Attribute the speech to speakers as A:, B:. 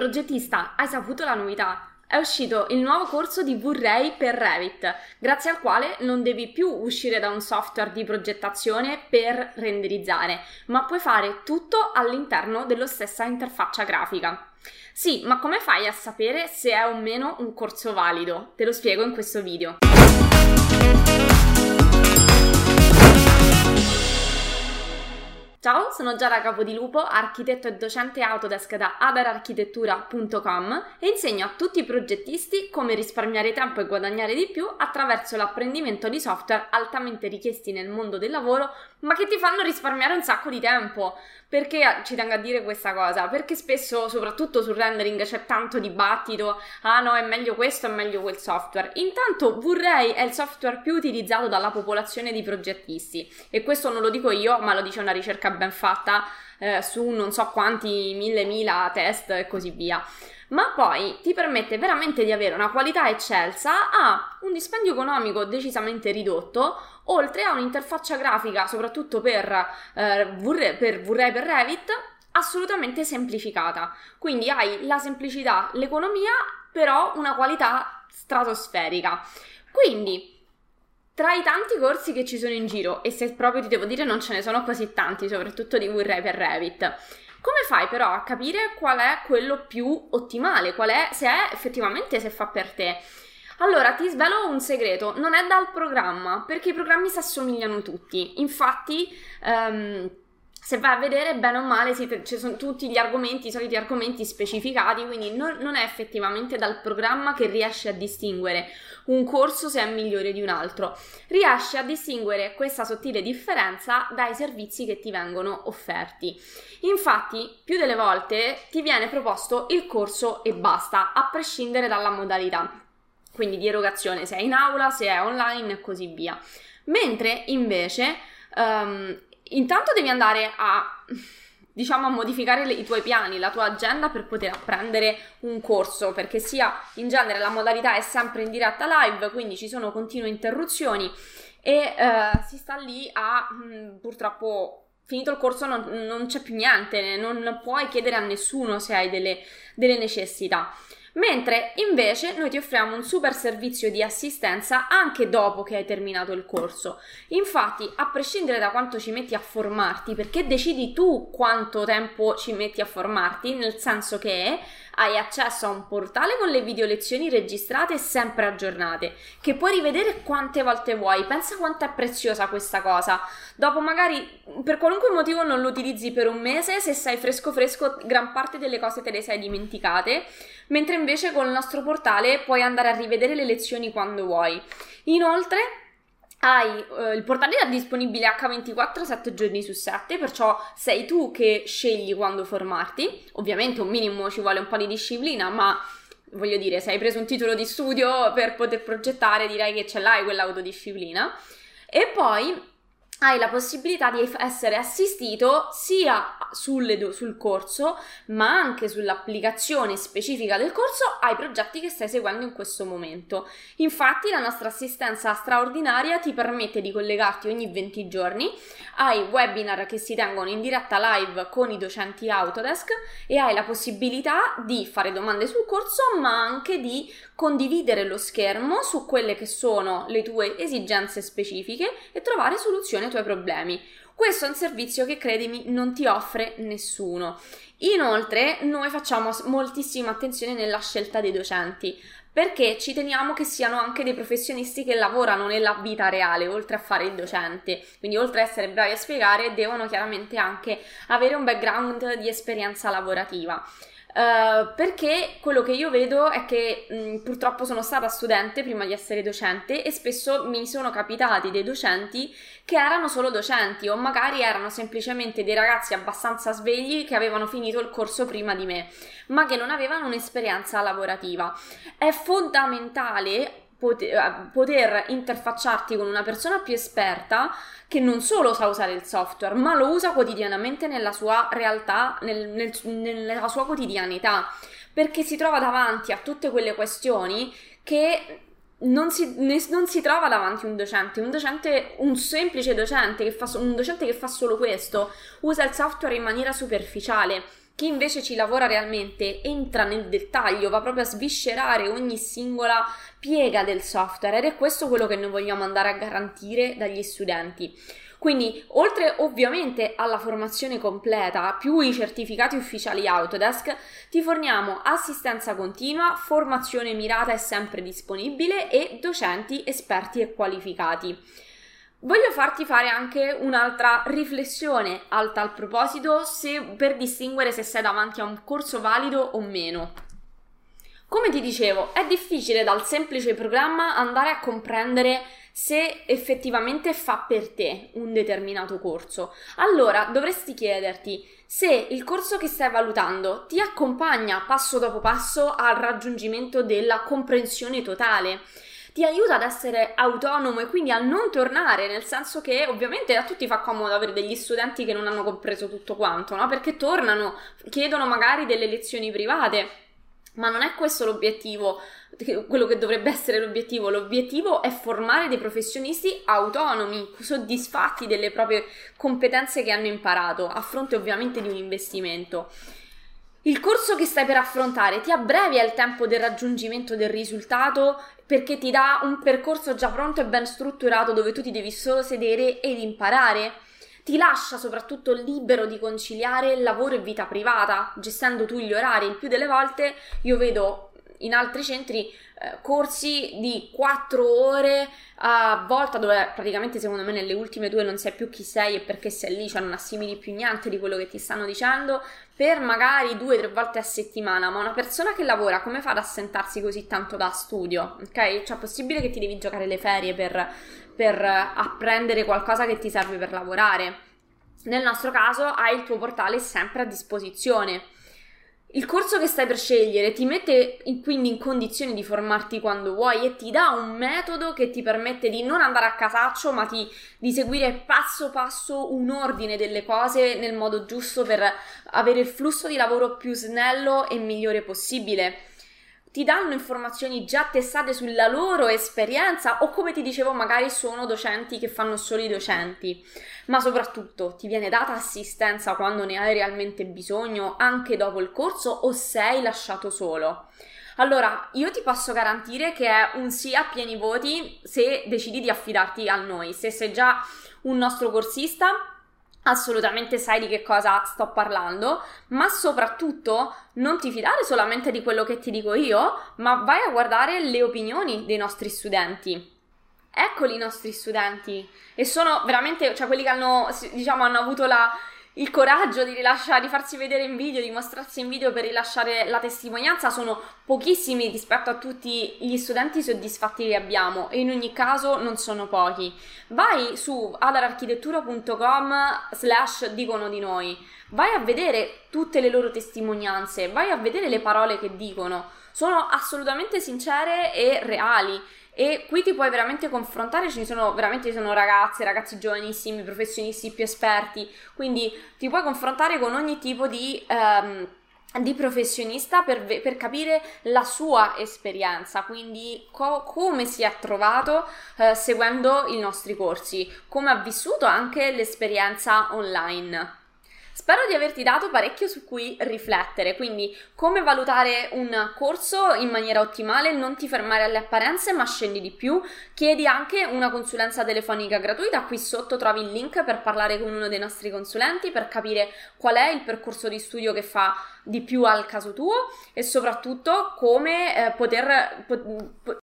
A: progettista, hai saputo la novità? È uscito il nuovo corso di V-Ray per Revit, grazie al quale non devi più uscire da un software di progettazione per renderizzare, ma puoi fare tutto all'interno della stessa interfaccia grafica. Sì, ma come fai a sapere se è o meno un corso valido? Te lo spiego in questo video. Ciao, sono Giada Capodilupo, architetto e docente Autodesk da adararchitettura.com e insegno a tutti i progettisti come risparmiare tempo e guadagnare di più attraverso l'apprendimento di software altamente richiesti nel mondo del lavoro, ma che ti fanno risparmiare un sacco di tempo. Perché ci tengo a dire questa cosa? Perché spesso, soprattutto sul rendering, c'è tanto dibattito, ah no, è meglio questo, è meglio quel software. Intanto V-Ray è il software più utilizzato dalla popolazione di progettisti e questo non lo dico io, ma lo dice una ricerca ben fatta eh, su non so quanti mille mila test e così via ma poi ti permette veramente di avere una qualità eccelsa a un dispendio economico decisamente ridotto, oltre a un'interfaccia grafica, soprattutto per, eh, Vray, per Vray per Revit, assolutamente semplificata. Quindi hai la semplicità, l'economia, però una qualità stratosferica. Quindi tra i tanti corsi che ci sono in giro, e se proprio ti devo dire non ce ne sono così tanti, soprattutto di V-Ray per Revit, come fai però a capire qual è quello più ottimale, qual è, se è effettivamente se fa per te? Allora, ti svelo un segreto, non è dal programma, perché i programmi si assomigliano tutti. Infatti, um, se vai a vedere bene o male ci sono tutti gli argomenti, i soliti argomenti specificati, quindi non, non, è effettivamente dal programma che riesce a distinguere un corso se è migliore di un altro, riesce a distinguere questa sottile differenza dai servizi che ti vengono offerti. Infatti, più delle volte ti viene proposto il corso e basta, a prescindere dalla modalità, quindi di erogazione, se è in aula, se è online e così via. Mentre invece um, intanto devi andare a diciamo a modificare le, i tuoi piani, la tua agenda per poter apprendere un corso, perché sia in genere la modalità è sempre in diretta live, quindi ci sono continue interruzioni e uh, si sta lì a mh, mm, purtroppo finito il corso non, non, c'è più niente, non puoi chiedere a nessuno se hai delle, delle necessità. Mentre invece noi ti offriamo un super servizio di assistenza anche dopo che hai terminato il corso. Infatti, a prescindere da quanto ci metti a formarti, perché decidi tu quanto tempo ci metti a formarti, nel senso che hai accesso a un portale con le video lezioni registrate e sempre aggiornate, che puoi rivedere quante volte vuoi. Pensa quanto è preziosa questa cosa. Dopo magari per qualunque motivo non lo utilizzi per un mese, se sei fresco fresco, gran parte delle cose te le sei dimenticate, mentre invece con il nostro portale puoi andare a rivedere le lezioni quando vuoi. Inoltre, hai uh, il portale è disponibile H24 7 giorni su 7, perciò sei tu che scegli quando formarti. Ovviamente un minimo ci vuole un po' di disciplina, ma voglio dire, se hai preso un titolo di studio per poter progettare, direi che ce l'hai quell'autodisciplina. E poi hai la possibilità di essere assistito sia sulle, sul corso, ma anche sull'applicazione specifica del corso ai progetti che stai seguendo in questo momento. Infatti, la nostra assistenza straordinaria ti permette di collegarti ogni 20 giorni ai webinar che si tengono in diretta live con i docenti Autodesk e hai la possibilità di fare domande sul corso, ma anche di condividere lo schermo su quelle che sono le tue esigenze specifiche e trovare soluzioni tuoi problemi. Questo è un servizio che credimi non ti offre nessuno. Inoltre, noi facciamo moltissima attenzione nella scelta dei docenti perché ci teniamo che siano anche dei professionisti che lavorano nella vita reale, oltre a fare il docente. Quindi, oltre a essere bravi a spiegare, devono chiaramente anche avere un background di esperienza lavorativa. Uh, perché quello che io vedo è che mh, purtroppo sono stata studente prima di essere docente e spesso mi sono capitati dei docenti che erano solo docenti o magari erano semplicemente dei ragazzi abbastanza svegli che avevano finito il corso prima di me, ma che non avevano un'esperienza lavorativa. È fondamentale poter, poter interfacciarti con una persona più esperta che non solo sa usare il software, ma lo usa quotidianamente nella sua realtà, nel, nel, nella sua quotidianità, perché si trova davanti a tutte quelle questioni che non si, non si, trova davanti un docente, un docente, un semplice docente che fa, un docente che fa solo questo, usa il software in maniera superficiale Chi invece ci lavora realmente entra nel dettaglio, va proprio a sviscerare ogni singola piega del software ed è questo quello che noi vogliamo andare a garantire dagli studenti. Quindi, oltre ovviamente alla formazione completa, più i certificati ufficiali Autodesk, ti forniamo assistenza continua, formazione mirata e sempre disponibile e docenti esperti e qualificati. Voglio farti fare anche un'altra riflessione a tal proposito se, per distinguere se sei davanti a un corso valido o meno. Come ti dicevo, è difficile dal semplice programma andare a comprendere se effettivamente fa per te un determinato corso. Allora dovresti chiederti se il corso che stai valutando ti accompagna passo dopo passo al raggiungimento della comprensione totale ti aiuta ad essere autonomo e quindi a non tornare, nel senso che ovviamente a tutti fa comodo avere degli studenti che non hanno compreso tutto quanto, no? Perché tornano, chiedono magari delle lezioni private. Ma non è questo l'obiettivo, quello che dovrebbe essere l'obiettivo. L'obiettivo è formare dei professionisti autonomi, soddisfatti delle proprie competenze che hanno imparato, a fronte ovviamente di un investimento. Il corso che stai per affrontare ti abbrevia il tempo del raggiungimento del risultato perché ti dà un percorso già pronto e ben strutturato dove tu ti devi solo sedere ed imparare. Ti lascia soprattutto libero di conciliare lavoro e vita privata, gestendo tu gli orari. Il più delle volte io vedo in altri centri eh, corsi di 4 ore a volta dove praticamente secondo me nelle ultime due non sai più chi sei e perché sei lì, cioè non assimili più niente di quello che ti stanno dicendo per magari due o tre volte a settimana, ma una persona che lavora come fa ad assentarsi così tanto da studio? Ok? Cioè è possibile che ti devi giocare le ferie per, per apprendere qualcosa che ti serve per lavorare. Nel nostro caso hai il tuo portale sempre a disposizione il corso che stai per scegliere ti mette in, quindi in condizione di formarti quando vuoi e ti dà un metodo che ti permette di non andare a casaccio, ma ti, di seguire passo passo un ordine delle cose nel modo giusto per avere il flusso di lavoro più snello e migliore possibile ti danno informazioni già testate sulla loro esperienza o come ti dicevo magari sono docenti che fanno solo i docenti, ma soprattutto ti viene data assistenza quando ne hai realmente bisogno anche dopo il corso o sei lasciato solo. Allora, io ti posso garantire che è un sì a pieni voti se decidi di affidarti a noi. Se sei già un nostro corsista, assolutamente sai di che cosa sto parlando, ma soprattutto non ti fidare solamente di quello che ti dico io, ma vai a guardare le opinioni dei nostri studenti. Eccoli i nostri studenti e sono veramente, cioè quelli che hanno, diciamo, hanno avuto la, il coraggio di, rilasciare, di farsi vedere in video, di mostrarsi in video per rilasciare la testimonianza sono pochissimi rispetto a tutti gli studenti soddisfatti che abbiamo e in ogni caso non sono pochi. Vai su adararchitettura.com slash dicono di noi, vai a vedere tutte le loro testimonianze, vai a vedere le parole che dicono, sono assolutamente sincere e reali. E qui ti puoi veramente confrontare, ci sono veramente ci sono ragazze, ragazzi giovanissimi, professionisti più esperti, quindi ti puoi confrontare con ogni tipo di... Um, di professionista per, per, capire la sua esperienza, quindi co- come si è trovato eh, seguendo i nostri corsi, come ha vissuto anche l'esperienza online. Spero di averti dato parecchio su cui riflettere, quindi come valutare un corso in maniera ottimale, non ti fermare alle apparenze ma scendi di più, chiedi anche una consulenza telefonica gratuita, qui sotto trovi il link per parlare con uno dei nostri consulenti per capire qual è il percorso di studio che fa di più al caso tuo e soprattutto come eh, poter po-